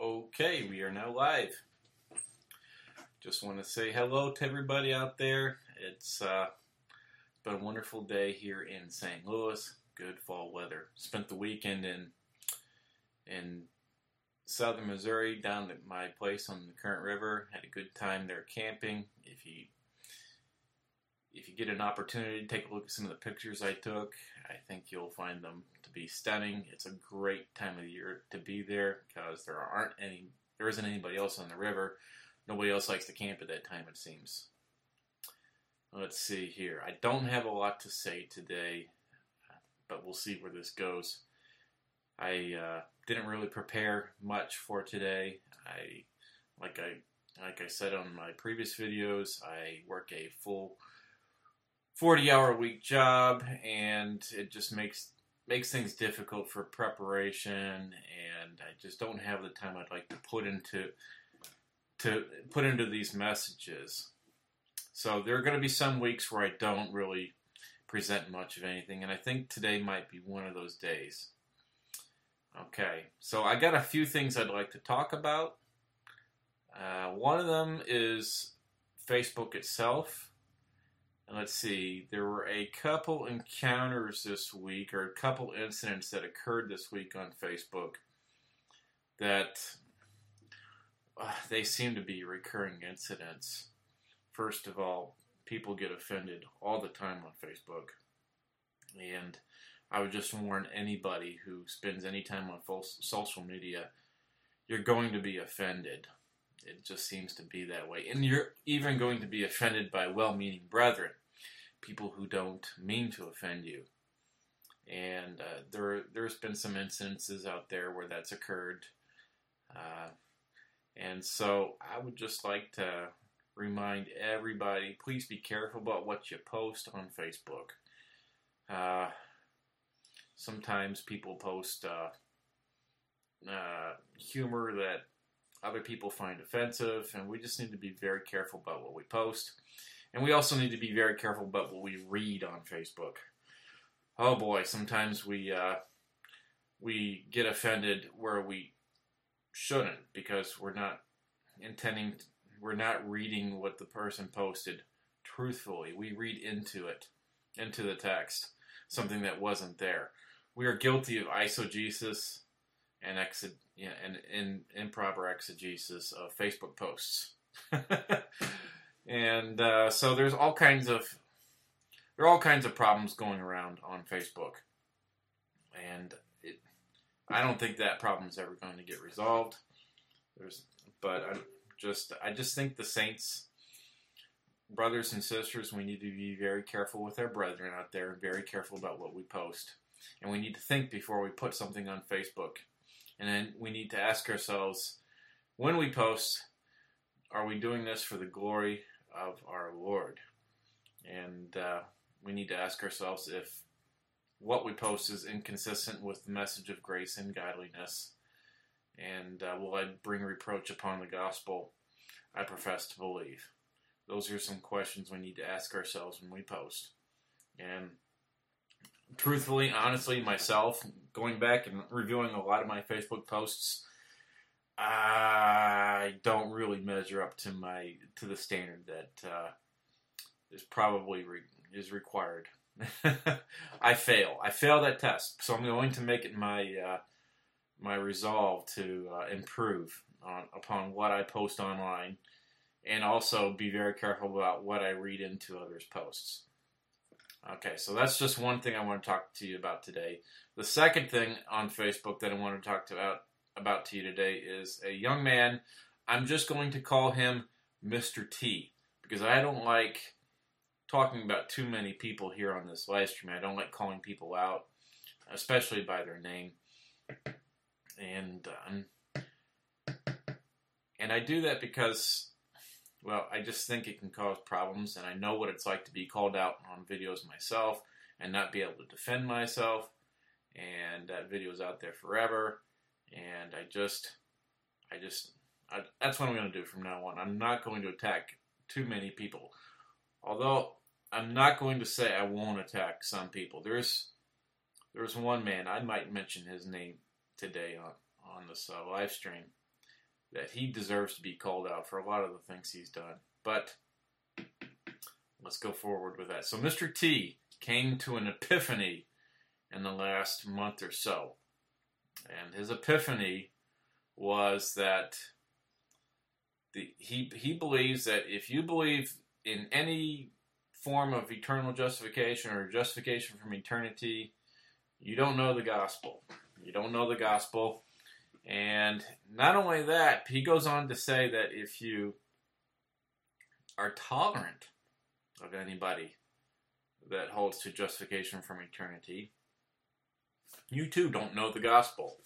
Okay, we are now live. Just want to say hello to everybody out there. It's uh, been a wonderful day here in St. Louis. Good fall weather. Spent the weekend in in southern Missouri down at my place on the Current River. Had a good time there camping. If you if you get an opportunity to take a look at some of the pictures I took, I think you'll find them to be stunning. It's a great time of year to be there because there aren't any there isn't anybody else on the river. Nobody else likes to camp at that time it seems. Let's see here. I don't have a lot to say today, but we'll see where this goes. I uh, didn't really prepare much for today. I like I like I said on my previous videos, I work a full 40 hour a week job and it just makes makes things difficult for preparation and I just don't have the time I'd like to put into to put into these messages. So there are going to be some weeks where I don't really present much of anything and I think today might be one of those days. Okay, so I got a few things I'd like to talk about. Uh, one of them is Facebook itself. Let's see, there were a couple encounters this week, or a couple incidents that occurred this week on Facebook that uh, they seem to be recurring incidents. First of all, people get offended all the time on Facebook. And I would just warn anybody who spends any time on social media, you're going to be offended. It just seems to be that way. And you're even going to be offended by well meaning brethren, people who don't mean to offend you. And uh, there, there's been some incidences out there where that's occurred. Uh, and so I would just like to remind everybody please be careful about what you post on Facebook. Uh, sometimes people post uh, uh, humor that other people find offensive, and we just need to be very careful about what we post. And we also need to be very careful about what we read on Facebook. Oh boy, sometimes we uh, we get offended where we shouldn't because we're not intending, to, we're not reading what the person posted truthfully. We read into it, into the text, something that wasn't there. We are guilty of eisegesis and, exe- yeah, and, and improper exegesis of Facebook posts. and uh, so there's all kinds of there are all kinds of problems going around on Facebook, and it, I don't think that problem is ever going to get resolved. There's, but I just I just think the saints, brothers and sisters, we need to be very careful with our brethren out there and very careful about what we post, and we need to think before we put something on Facebook and then we need to ask ourselves when we post, are we doing this for the glory of our Lord? And uh, we need to ask ourselves if what we post is inconsistent with the message of grace and godliness. And uh, will I bring reproach upon the gospel I profess to believe? Those are some questions we need to ask ourselves when we post. And truthfully, honestly, myself, going back and reviewing a lot of my Facebook posts, I don't really measure up to my to the standard that uh, is probably re- is required. I fail. I fail that test, so I'm going to make it my uh, my resolve to uh, improve on, upon what I post online, and also be very careful about what I read into others' posts. Okay, so that's just one thing I want to talk to you about today. The second thing on Facebook that I want to talk to about about to you today is a young man. I'm just going to call him Mr. T because I don't like talking about too many people here on this live stream. I don't like calling people out, especially by their name. And um, and I do that because well, I just think it can cause problems, and I know what it's like to be called out on videos myself and not be able to defend myself. And that video is out there forever. And I just, I just, I, that's what I'm going to do from now on. I'm not going to attack too many people. Although I'm not going to say I won't attack some people. There's, there's one man I might mention his name today on on this uh, live stream that he deserves to be called out for a lot of the things he's done. But let's go forward with that. So Mr. T came to an epiphany in the last month or so. And his epiphany was that the, he, he believes that if you believe in any form of eternal justification or justification from eternity, you don't know the gospel. You don't know the gospel. And not only that, he goes on to say that if you are tolerant of anybody that holds to justification from eternity, you too don't know the gospel.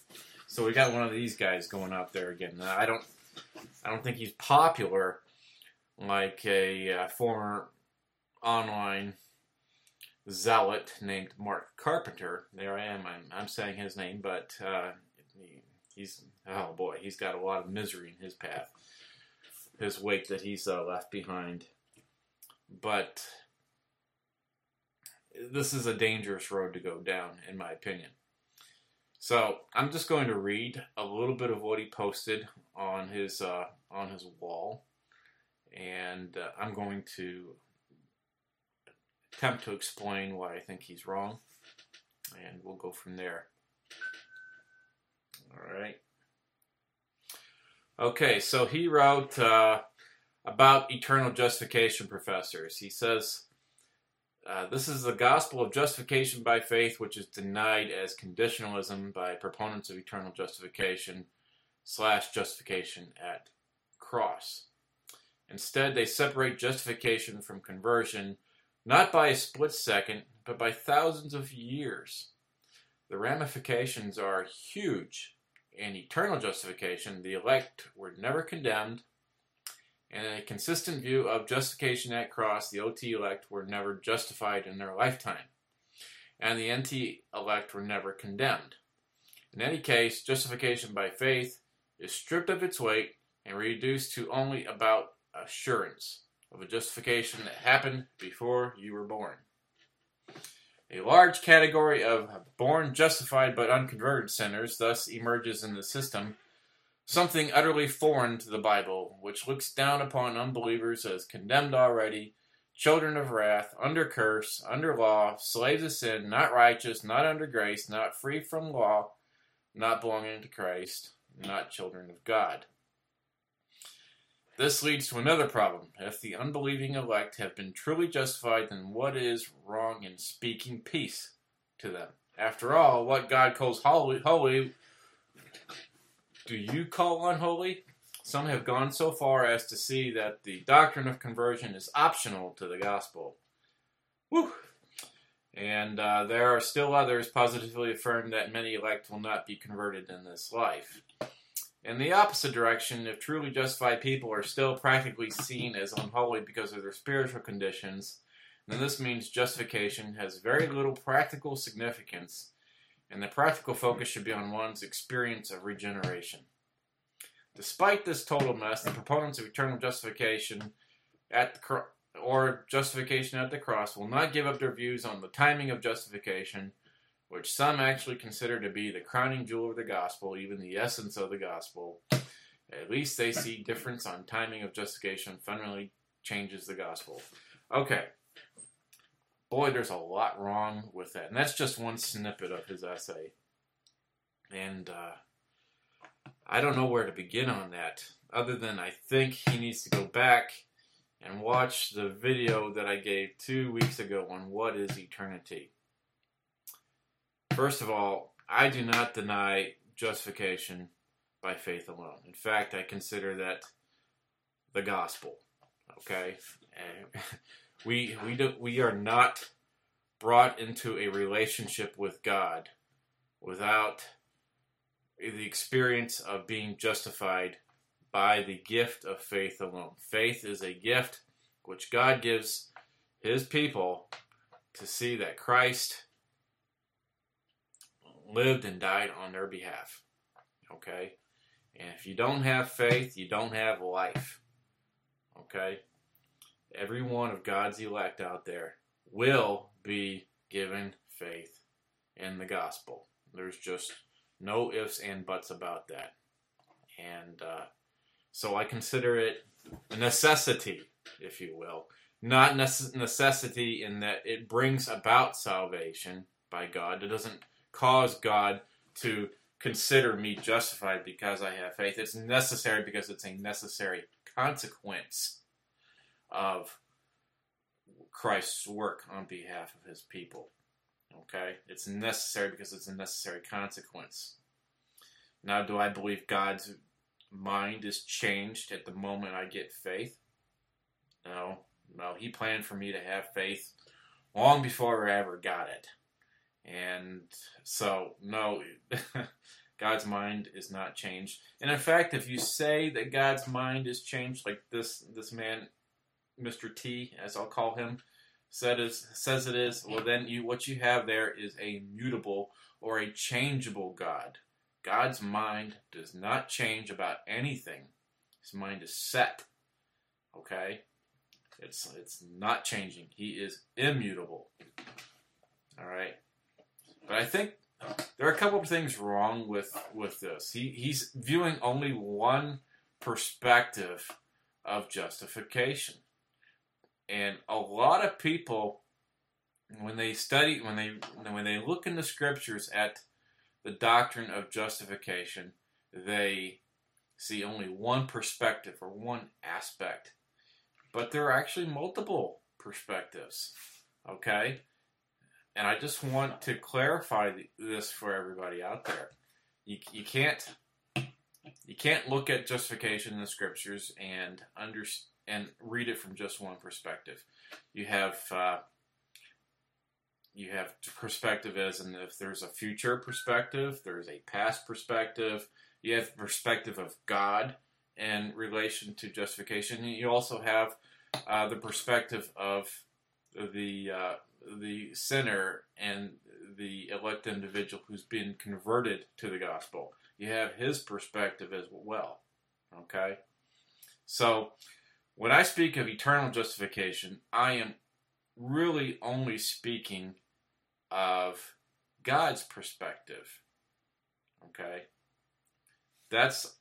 So we got one of these guys going out there again. I don't, I don't think he's popular like a uh, former online zealot named Marc Carpenter. There I am. I'm, I'm saying his name, but uh, he's oh boy, he's got a lot of misery in his path, his wake that he's uh, left behind. But this is a dangerous road to go down, in my opinion. So I'm just going to read a little bit of what he posted on his uh, on his wall, and uh, I'm going to attempt to explain why I think he's wrong, and we'll go from there. All right. Okay, so he wrote uh, about eternal justification professors. He says, uh, This is the gospel of justification by faith, which is denied as conditionalism by proponents of eternal justification slash justification at cross. Instead, they separate justification from conversion not by a split second, but by thousands of years. The ramifications are huge in eternal justification, the elect were never condemned. And a consistent view of justification at cross, the OT elect were never justified in their lifetime. And the NT elect were never condemned. In any case, justification by faith is stripped of its weight and reduced to only about assurance of a justification that happened before you were born. A large category of born justified but unconverted sinners thus emerges in the system, something utterly foreign to the Bible, which looks down upon unbelievers as condemned already, children of wrath, under curse, under law, slaves of sin, not righteous, not under grace, not free from law, not belonging to Christ, not children of God. This leads to another problem. If the unbelieving elect have been truly justified, then what is wrong in speaking peace to them? After all, what God calls holy, holy do you call unholy? Some have gone so far as to see that the doctrine of conversion is optional to the gospel. Whew. And uh, there are still others positively affirm that many elect will not be converted in this life. In the opposite direction, if truly justified people are still practically seen as unholy because of their spiritual conditions, then this means justification has very little practical significance, and the practical focus should be on one's experience of regeneration. Despite this total mess, the proponents of eternal justification at the cro- or justification at the cross will not give up their views on the timing of justification which some actually consider to be the crowning jewel of the gospel, even the essence of the gospel. At least they see difference on timing of justification fundamentally changes the gospel. Okay. Boy, there's a lot wrong with that. And that's just one snippet of his essay. And uh, I don't know where to begin on that, other than I think he needs to go back and watch the video that I gave two weeks ago on what is eternity. First of all, I do not deny justification by faith alone. In fact, I consider that the gospel. Okay, and we we do, we are not brought into a relationship with God without the experience of being justified by the gift of faith alone. Faith is a gift which God gives His people to see that Christ lived and died on their behalf. Okay? And if you don't have faith, you don't have life. Okay? Every one of God's elect out there will be given faith in the gospel. There's just no ifs and buts about that. And uh, So I consider it a necessity, if you will. Not necess- necessity in that it brings about salvation by God. It doesn't cause God to consider me justified because I have faith. It's necessary because it's a necessary consequence of Christ's work on behalf of his people. Okay? It's necessary because it's a necessary consequence. Now, do I believe God's mind is changed at the moment I get faith? No. No, he planned for me to have faith long before I ever got it. And so, no, God's mind is not changed. And in fact, if you say that God's mind is changed, like this this man, Mr. T, as I'll call him, said is, says it is, well then you what you have there is a mutable or a changeable God. God's mind does not change about anything. His mind is set. Okay? It's it's not changing. He is immutable. All right. But I think there are a couple of things wrong with with this. He he's viewing only one perspective of justification. And a lot of people when they study when they when they look in the scriptures at the doctrine of justification, they see only one perspective or one aspect. But there are actually multiple perspectives. Okay? And I just want to clarify this for everybody out there. You, you can't you can't look at justification in the scriptures and under, and read it from just one perspective. You have uh, you have perspective as and if there's a future perspective, there's a past perspective. You have perspective of God in relation to justification. You also have uh, the perspective of the uh, the sinner and the elect individual who's been converted to the gospel. You have his perspective as well. Okay? So, when I speak of eternal justification, I am really only speaking of God's perspective. Okay? That's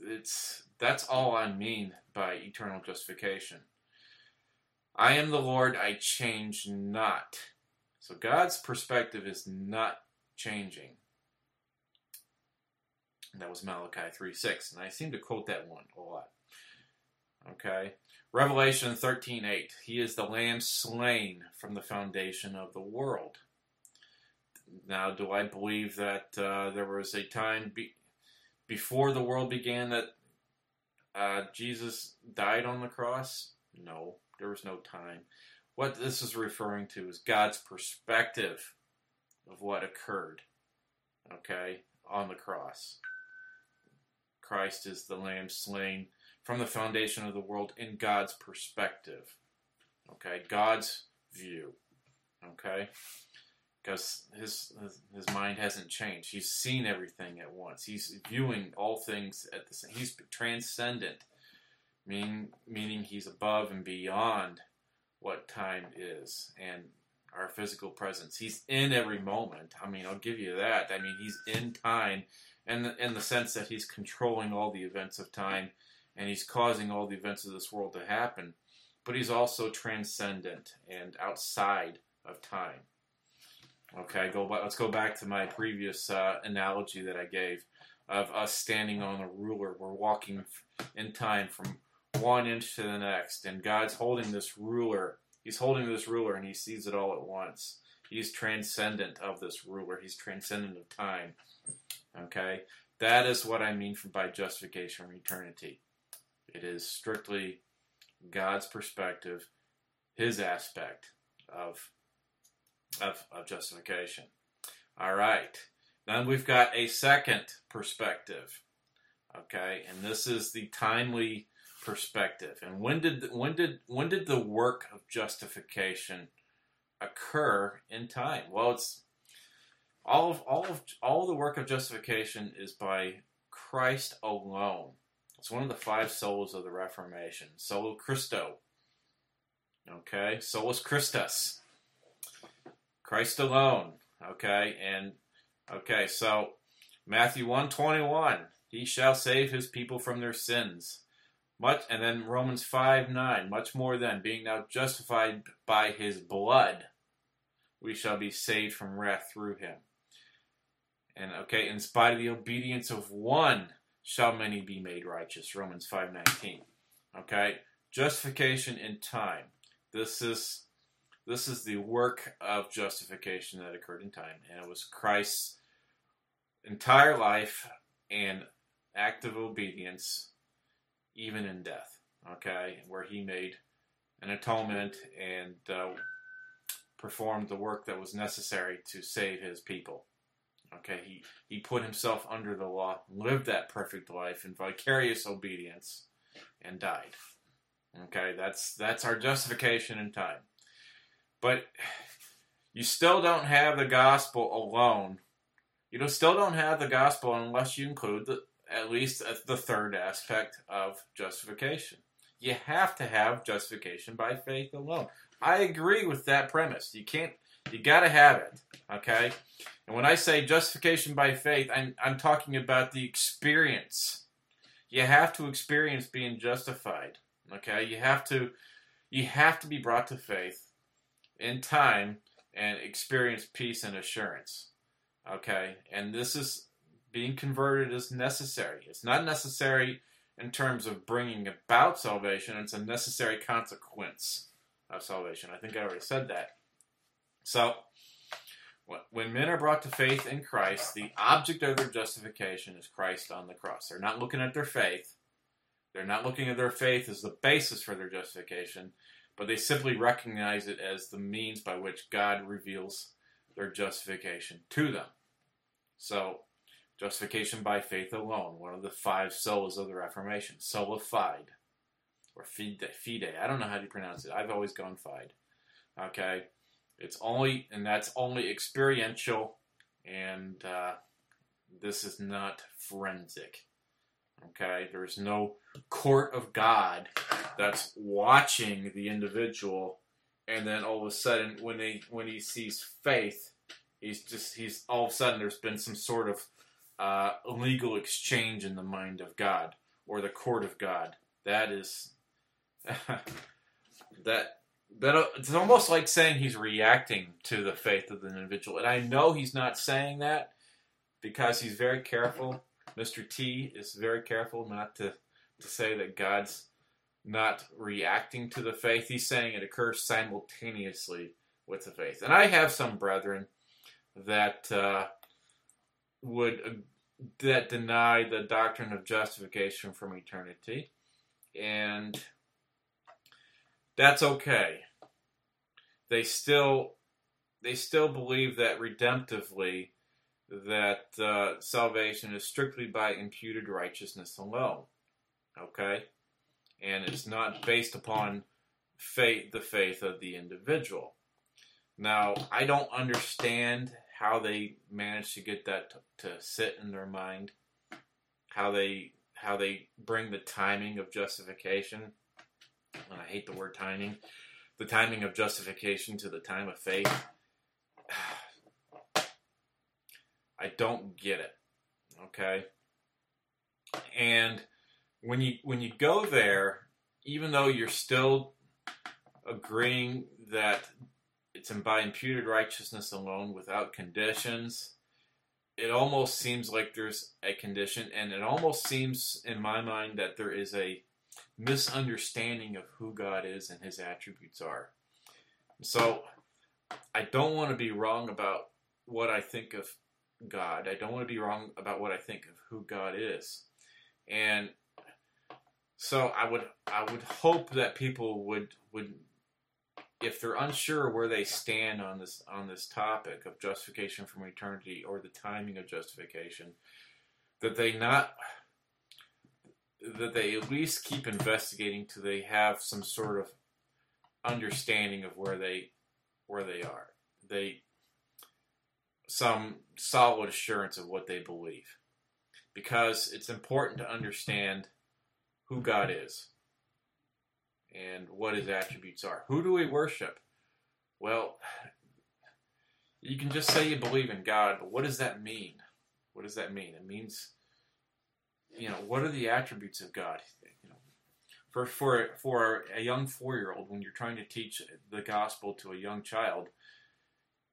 it's that's all I mean by eternal justification. I am the Lord, I change not. So God's perspective is not changing. That was Malachi 3 6. And I seem to quote that one a lot. Okay. Revelation 13 8. He is the lamb slain from the foundation of the world. Now, do I believe that uh, there was a time be- before the world began that uh, Jesus died on the cross? No. There was no time. What this is referring to is God's perspective of what occurred, okay, on the cross. Christ is the lamb slain from the foundation of the world in God's perspective, okay, God's view, okay, because his, his mind hasn't changed. He's seen everything at once. He's viewing all things at the same. He's transcendent meaning, meaning he's above and beyond what time is and our physical presence. He's in every moment. I mean, I'll give you that. I mean, he's in time and in, the sense that he's controlling all the events of time and he's causing all the events of this world to happen. But he's also transcendent and outside of time. Okay, go. Let's go back to my previous uh, analogy that I gave of us standing on a ruler. We're walking in time from one inch to the next. And God's holding this ruler. He's holding this ruler and he sees it all at once. He's transcendent of this ruler. He's transcendent of time. Okay? That is what I mean by justification from eternity. It is strictly God's perspective, his aspect of, of, of justification. All right. Then we've got a second perspective. Okay, and this is the timely perspective. And when did when did when did the work of justification occur in time? Well, it's all of all of all of the work of justification is by Christ alone. It's one of the five solas of the Reformation. Solo Christo. Okay, solus Christus. Christ alone. Okay, and okay, so Matthew 121 he shall save his people from their sins. Much and then Romans 5 9, much more than being now justified by his blood, we shall be saved from wrath through him. And okay, in spite of the obedience of one, shall many be made righteous. Romans 5 19. Okay? Justification in time. This is this is the work of justification that occurred in time, and it was Christ's entire life and act of obedience, even in death. Okay, where he made an atonement and uh, performed the work that was necessary to save his people. Okay, he, he put himself under the law, lived that perfect life in vicarious obedience, and died. Okay, that's that's our justification in time. But you still don't have the gospel alone. You don't, still don't have the gospel unless you include the, at least the third aspect of justification. You have to have justification by faith alone. I agree with that premise. You can't. You got to have it. Okay. And when I say justification by faith, I'm I'm talking about the experience. You have to experience being justified. Okay. You have to. You have to be brought to faith in time and experience peace and assurance. Okay, and this is being converted is necessary. It's not necessary in terms of bringing about salvation, it's a necessary consequence of salvation. I think I already said that. So, when men are brought to faith in Christ, the object of their justification is Christ on the cross. They're not looking at their faith. They're not looking at their faith as the basis for their justification but they simply recognize it as the means by which God reveals their justification to them. So, justification by faith alone, one of the five solas of the Reformation, sola fide, or fide, fide. I don't know how to pronounce it. I've always gone fide. Okay, it's only, and that's only experiential, and uh, this is not forensic. Okay, there's no court of God that's watching the individual, and then all of a sudden, when they when he sees faith, he's just he's all of a sudden there's been some sort of uh, illegal exchange in the mind of God or the court of God. That is that that it's almost like saying he's reacting to the faith of the individual, and I know he's not saying that because he's very careful Mr. T is very careful not to, to say that God's not reacting to the faith. He's saying it occurs simultaneously with the faith. And I have some brethren that uh, would uh, that deny the doctrine of justification from eternity, and that's okay. They still they still believe that redemptively that uh, salvation is strictly by imputed righteousness alone. Okay? And it's not based upon faith, the faith of the individual. Now, I don't understand how they manage to get that to, to sit in their mind, how they how they bring the timing of justification. And I hate the word timing. The timing of justification to the time of faith I don't get it. Okay? And when you when you go there, even though you're still agreeing that it's by imputed righteousness alone without conditions, it almost seems like there's a condition, and it almost seems in my mind that there is a misunderstanding of who God is and his attributes are. So I don't want to be wrong about what I think of God. I don't want to be wrong about what I think of who God is. And so I would I would hope that people would would if they're unsure where they stand on this on this topic of justification from eternity or the timing of justification that they not that they at least keep investigating till they have some sort of understanding of where they where they are. They some solid assurance of what they believe. Because it's important to understand who God is and what his attributes are. Who do we worship? Well, you can just say you believe in God, but what does that mean? What does that mean? It means you know, what are the attributes of God? You know, for for for a young four year old, when you're trying to teach the gospel to a young child,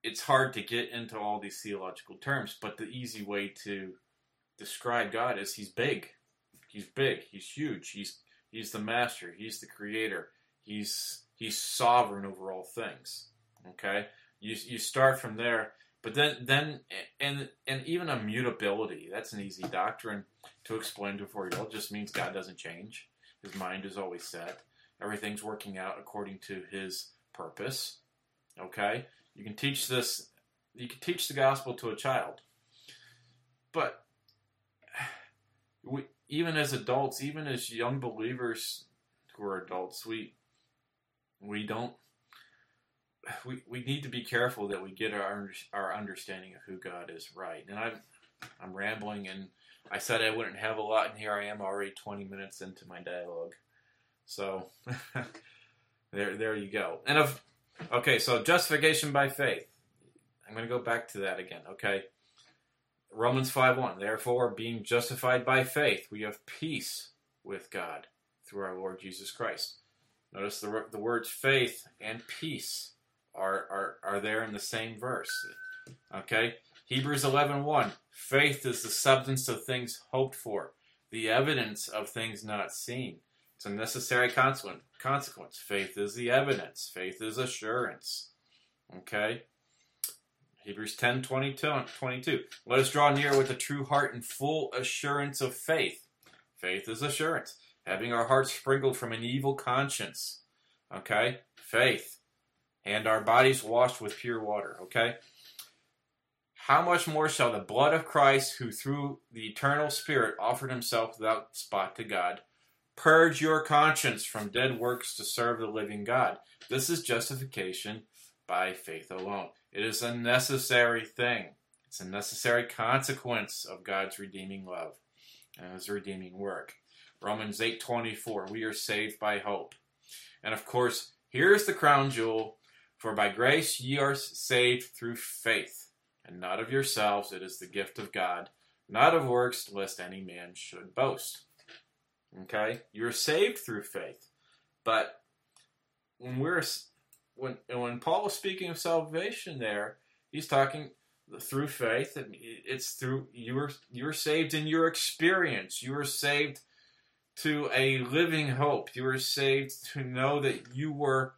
it's hard to get into all these theological terms. But the easy way to describe God is He's big. He's big. He's huge. He's He's the master. He's the creator. He's He's sovereign over all things. Okay, you you start from there, but then then and and even immutability. That's an easy doctrine to explain to four year old. Just means God doesn't change. His mind is always set. Everything's working out according to His purpose. Okay, you can teach this. You can teach the gospel to a child, but we even as adults, even as young believers who are adults, we we don't we, we need to be careful that we get our our understanding of who God is right. And I'm I'm rambling, and I said I wouldn't have a lot, and here I am already 20 minutes into my dialogue. So there there you go. And of okay, so justification by faith. I'm going to go back to that again. Okay, Romans 5:1. Therefore, being justified by faith, we have peace with God through our Lord Jesus Christ. Notice the, the words faith and peace are, are, are there in the same verse. Okay? Hebrews 11.1. 1, faith is the substance of things hoped for, the evidence of things not seen. It's a necessary consequence. Faith is the evidence. Faith is assurance. Okay? Hebrews 10 22, 22. Let us draw near with a true heart and full assurance of faith. Faith is assurance having our hearts sprinkled from an evil conscience. Okay? Faith. And our bodies washed with pure water. Okay? How much more shall the blood of Christ, who through the eternal Spirit offered himself without spot to God, purge your conscience from dead works to serve the living God? This is justification by faith alone. It is a necessary thing. It's a necessary consequence of God's redeeming love and his redeeming work. Romans 8:24. We are saved by hope. And of course, here's the crown jewel, for by grace ye are saved through faith, and not of yourselves, it is the gift of God, not of works, lest any man should boast. Okay? You're saved through faith. But when we're when when Paul was speaking of salvation there, he's talking through faith. It's through you're you were saved in your experience. You were saved to a living hope. You were saved to know that you were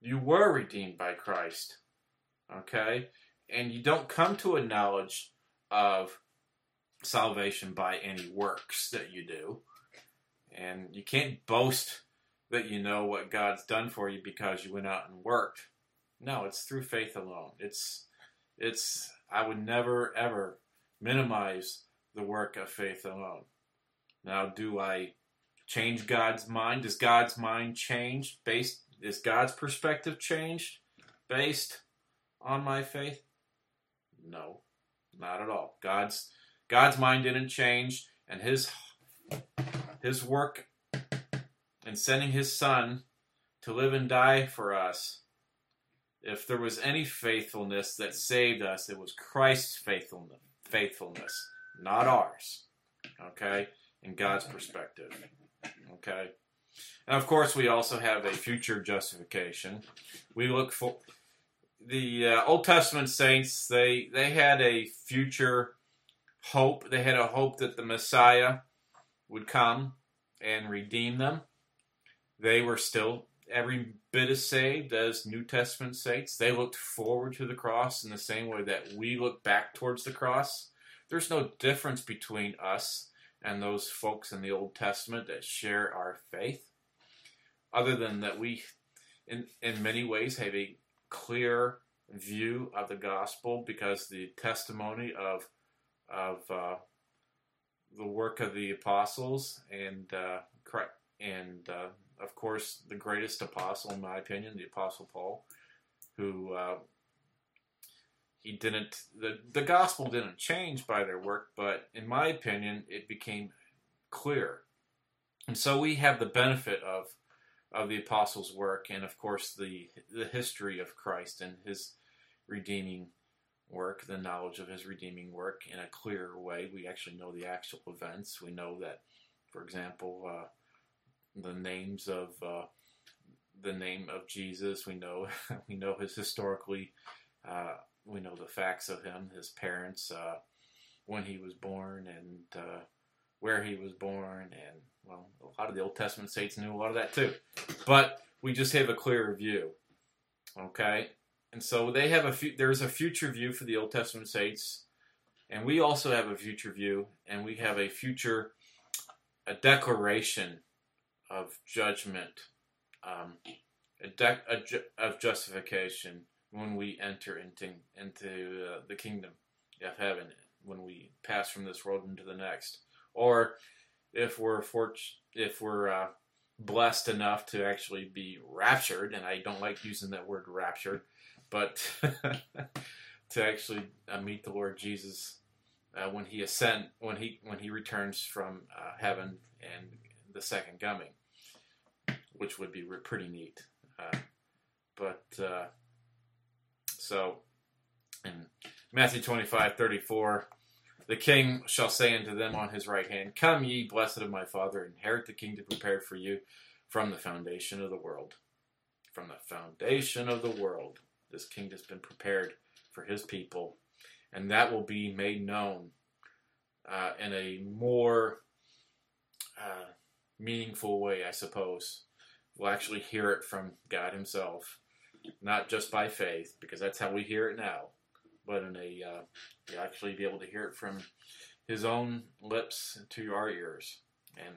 you were redeemed by Christ. Okay? And you don't come to a knowledge of salvation by any works that you do. And you can't boast that you know what God's done for you because you went out and worked. No, it's through faith alone. It's it's I would never ever minimize the work of faith alone. Now, do I change God's mind? Does God's mind change based? Is God's perspective changed based on my faith? No, not at all. God's God's mind didn't change, and his his work in sending his Son to live and die for us. If there was any faithfulness that saved us, it was Christ's faithfulness, faithfulness, not ours. Okay? in God's perspective. Okay? And of course, we also have a future justification. We look for the uh, Old Testament saints, they, they had a future hope. They had a hope that the Messiah would come and redeem them. They were still every bit as saved as New Testament saints. They looked forward to the cross in the same way that we look back towards the cross. There's no difference between us and those folks in the Old Testament that share our faith, other than that we, in, in many ways, have a clear view of the gospel because the testimony of of uh, the work of the apostles and uh, and uh, of course the greatest apostle in my opinion, the apostle Paul, who uh, he didn't the the gospel didn't change by their work, but in my opinion, it became clear. And so we have the benefit of of the apostles' work and of course the the history of Christ and his redeeming work, the knowledge of his redeeming work in a clearer way. We actually know the actual events. We know that, for example, uh, the names of uh, the name of Jesus. We know we know his historically. Uh, we know the facts of him, his parents, uh, when he was born, and uh, where he was born, and well, a lot of the Old Testament saints knew a lot of that too. But we just have a clearer view. Okay, and so they have a few. there's a future view for the Old Testament saints, and we also have a future view, and we have a future a declaration of judgment, um, ju- of justification when we enter into into uh, the kingdom of heaven, when we pass from this world into the next, or if we're if we're uh, blessed enough to actually be raptured, and I don't like using that word raptured but to actually uh, meet the Lord Jesus uh, when he ascend when he when he returns from uh, heaven and the second coming, which would be pretty neat. Uh, but uh, so in Matthew 25, 34, the king shall say unto them on his right hand, Come ye, blessed of my Father, inherit the kingdom prepared for you from the foundation of the world. From the foundation of the world this kingdom has been prepared for his people, and that will be made known uh, in a more uh, meaningful way, I suppose. We'll actually hear it from God Himself, not just by faith, because that's how we hear it now, but in a uh, you'll actually be able to hear it from His own lips to our ears, and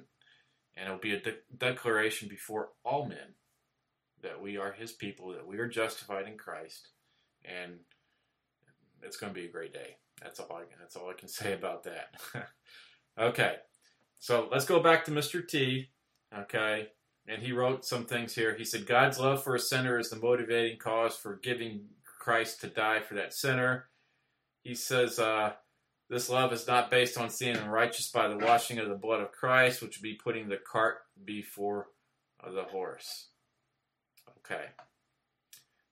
and it'll be a de- declaration before all men that we are His people, that we are justified in Christ, and it's going to be a great day. That's all. I, that's all I can say about that. okay, so let's go back to Mr. T. Okay, and he wrote some things here. He said God's love for a sinner is the motivating cause for giving Christ to die for that sinner. He says uh, this love is not based on seeing the righteous by the washing of the blood of Christ, which would be putting the cart before the horse. Okay.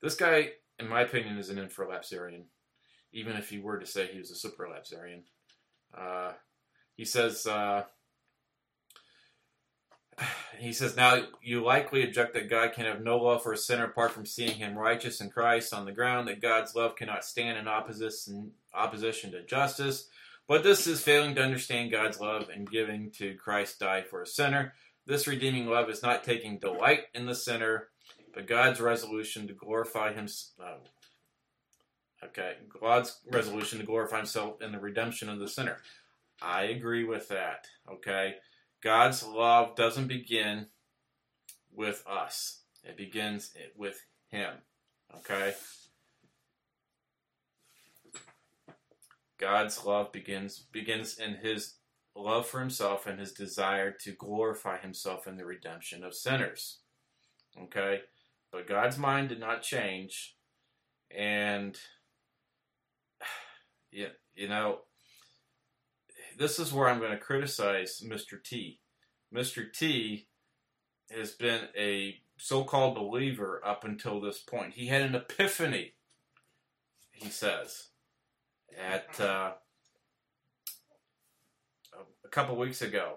This guy, in my opinion, is an infralapsarian, even if he were to say he was a supralapsarian. Uh, he says, uh, he says, now you likely object that God can have no love for a sinner apart from seeing him righteous in Christ on the ground that God's love cannot stand in opposition, opposition to justice. But this is failing to understand God's love and giving to Christ die for a sinner. This redeeming love is not taking delight in the sinner, but God's resolution to glorify Himself. Uh, okay, God's resolution to glorify Himself in the redemption of the sinner. I agree with that. Okay, God's love doesn't begin with us; it begins with Him. Okay. God's love begins begins in his love for himself and his desire to glorify himself in the redemption of sinners. Okay? But God's mind did not change. And, you, you know, this is where I'm going to criticize Mr. T. Mr. T has been a so called believer up until this point. He had an epiphany, he says, at uh, a couple weeks ago.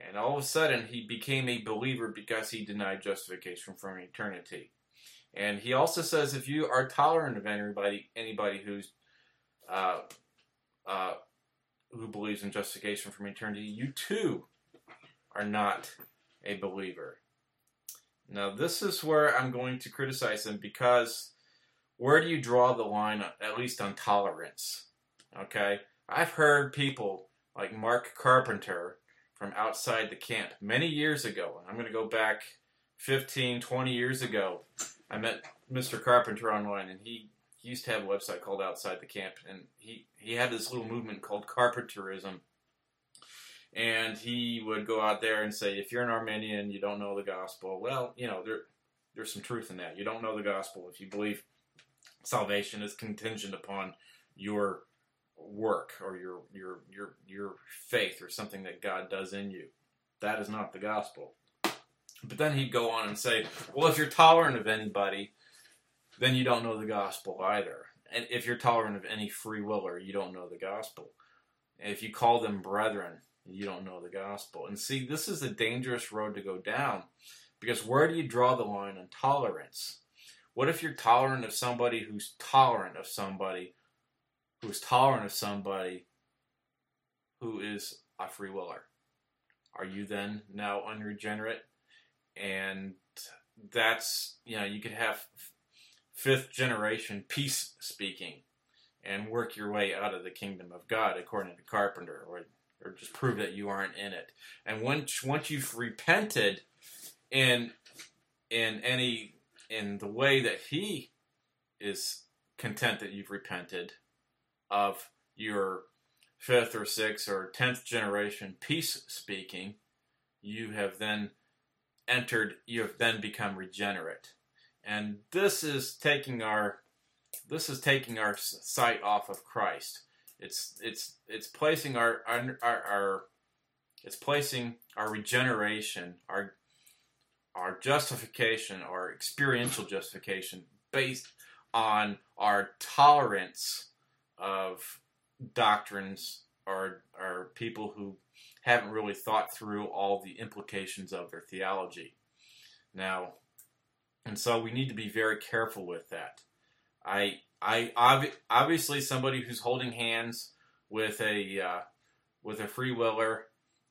And all of a sudden, he became a believer because he denied justification from eternity. And he also says if you are tolerant of anybody, anybody who's uh, uh, who believes in justification from eternity, you too are not a believer. Now, this is where I'm going to criticize him because where do you draw the line, at least on tolerance? Okay, I've heard people like Marc Carpenter from outside the camp many years ago. and I'm going to go back 15, 20 years ago. I met Mr. Carpenter online, and he, he used to have a website called Outside the Camp, and he, he had this little movement called Carpenterism. And he would go out there and say, if you're an Arminian, you don't know the gospel. Well, you know, there, there's some truth in that. You don't know the gospel if you believe salvation is contingent upon your work or your your your your faith or something that God does in you. That is not the gospel. But then he'd go on and say, well, if you're tolerant of anybody, then you don't know the gospel either. and if you're tolerant of any free willer, you don't know the gospel. If you call them brethren, you don't know the gospel. And see, this is a dangerous road to go down because where do you draw the line on tolerance? What if you're tolerant of somebody who's tolerant of somebody who's tolerant of somebody who is a free willer? Are you then now unregenerate? And that's, you know, you could have fifth generation peace speaking and work your way out of the kingdom of God according to Carpenter or or just prove that you aren't in it. And once once you've repented in in any in the way that he is content that you've repented of your fifth or sixth or tenth generation peace speaking, you have then entered, you have then become regenerate. And this is taking our this is taking our sight off of Christ. It's it's it's placing our our, our, it's placing our regeneration, our our justification, our experiential justification based on our tolerance of doctrines or, or people who haven't really thought through all the implications of their theology. Now, and so we need to be very careful with that. I, I ob- obviously somebody who's holding hands with a uh, with a free willer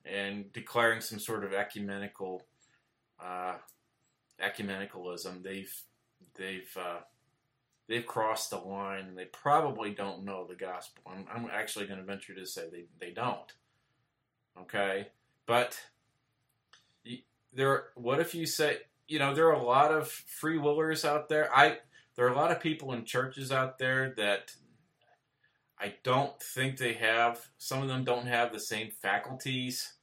and declaring some sort of ecumenical uh, ecumenicalism. They've they've uh, they've crossed the line and they probably don't know the gospel. I'm, I'm actually going to venture to say they, they don't. Okay, but there. What if you say you know there are a lot of free willers out there. I there are a lot of people in churches out there that I don't think they have. Some of them don't have the same faculties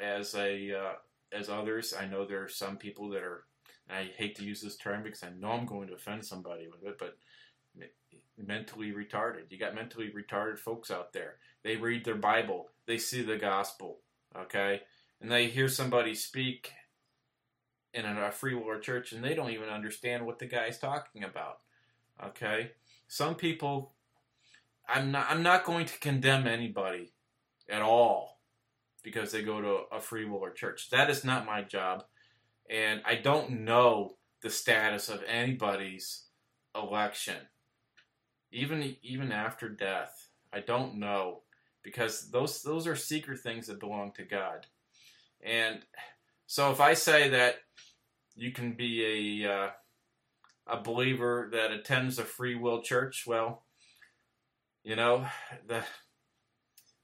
as a uh, as others. I know there are some people that are. I hate to use this term because I know I'm going to offend somebody with it, but mentally retarded. You got mentally retarded folks out there. They read their Bible, they see the gospel, okay, and they hear somebody speak in a free will church, and they don't even understand what the guy's talking about. Okay, some people. I'm not. I'm not going to condemn anybody at all because they go to a free will church. That is not my job. And I don't know the status of anybody's election. Even even after death. I don't know because those those are secret things that belong to God. And so if I say that you can be a uh, a believer that attends a free will church, well, you know, the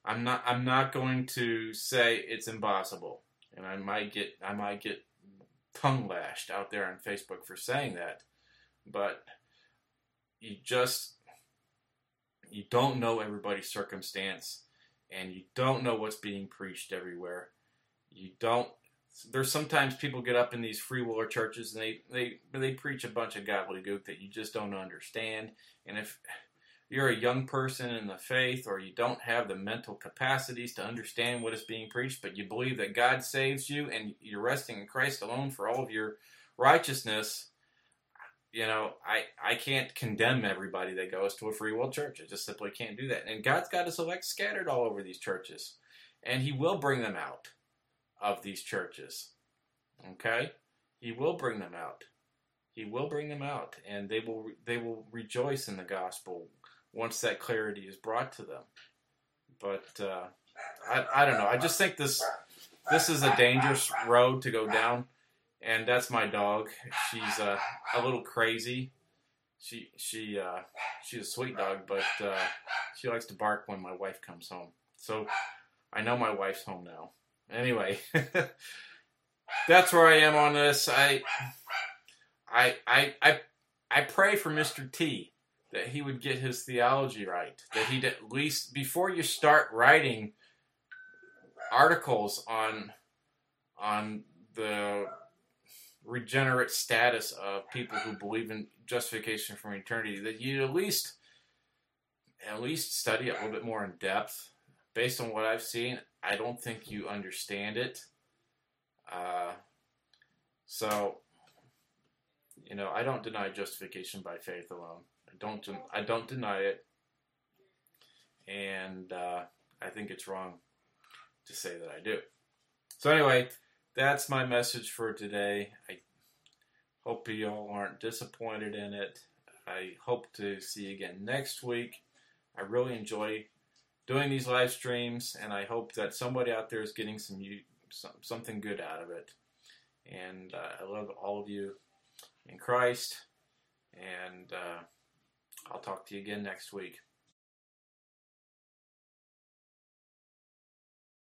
I'm not I'm not going to say it's impossible, and I might get I might get tongue lashed out there on Facebook for saying that, but you just you don't know everybody's circumstance, and you don't know what's being preached everywhere. You don't. There's sometimes people get up in these free willer churches and they they they preach a bunch of gobbledygook that you just don't understand, and if you're a young person in the faith or you don't have the mental capacities to understand what is being preached, but you believe that God saves you and you're resting in Christ alone for all of your righteousness, you know, I, I can't condemn everybody that goes to a free will church. I just simply can't do that. And God's got his elect scattered all over these churches. And he will bring them out of these churches. Okay? He will bring them out. He will bring them out, and they will they will rejoice in the gospel once that clarity is brought to them. But uh, I, I don't know. I just think this this is a dangerous road to go down, and that's my dog. She's uh, a little crazy. She she uh, she's a sweet dog, but uh, she likes to bark when my wife comes home. So I know my wife's home now. Anyway, that's where I am on this. I I I I I pray for Mr. T that he would get his theology right. That he'd at least, before you start writing articles on on the regenerate status of people who believe in justification from eternity, that you at least at least study it a little bit more in depth. Based on what I've seen, I don't think you understand it. Uh, so, you know, I don't deny justification by faith alone. I don't I don't deny it, and uh, I think it's wrong to say that I do. So anyway, that's my message for today. I hope you all aren't disappointed in it. I hope to see you again next week. I really enjoy doing these live streams, and I hope that somebody out there is getting some, some something good out of it. And uh, I love all of you in Christ, and uh, I'll talk to you again next week.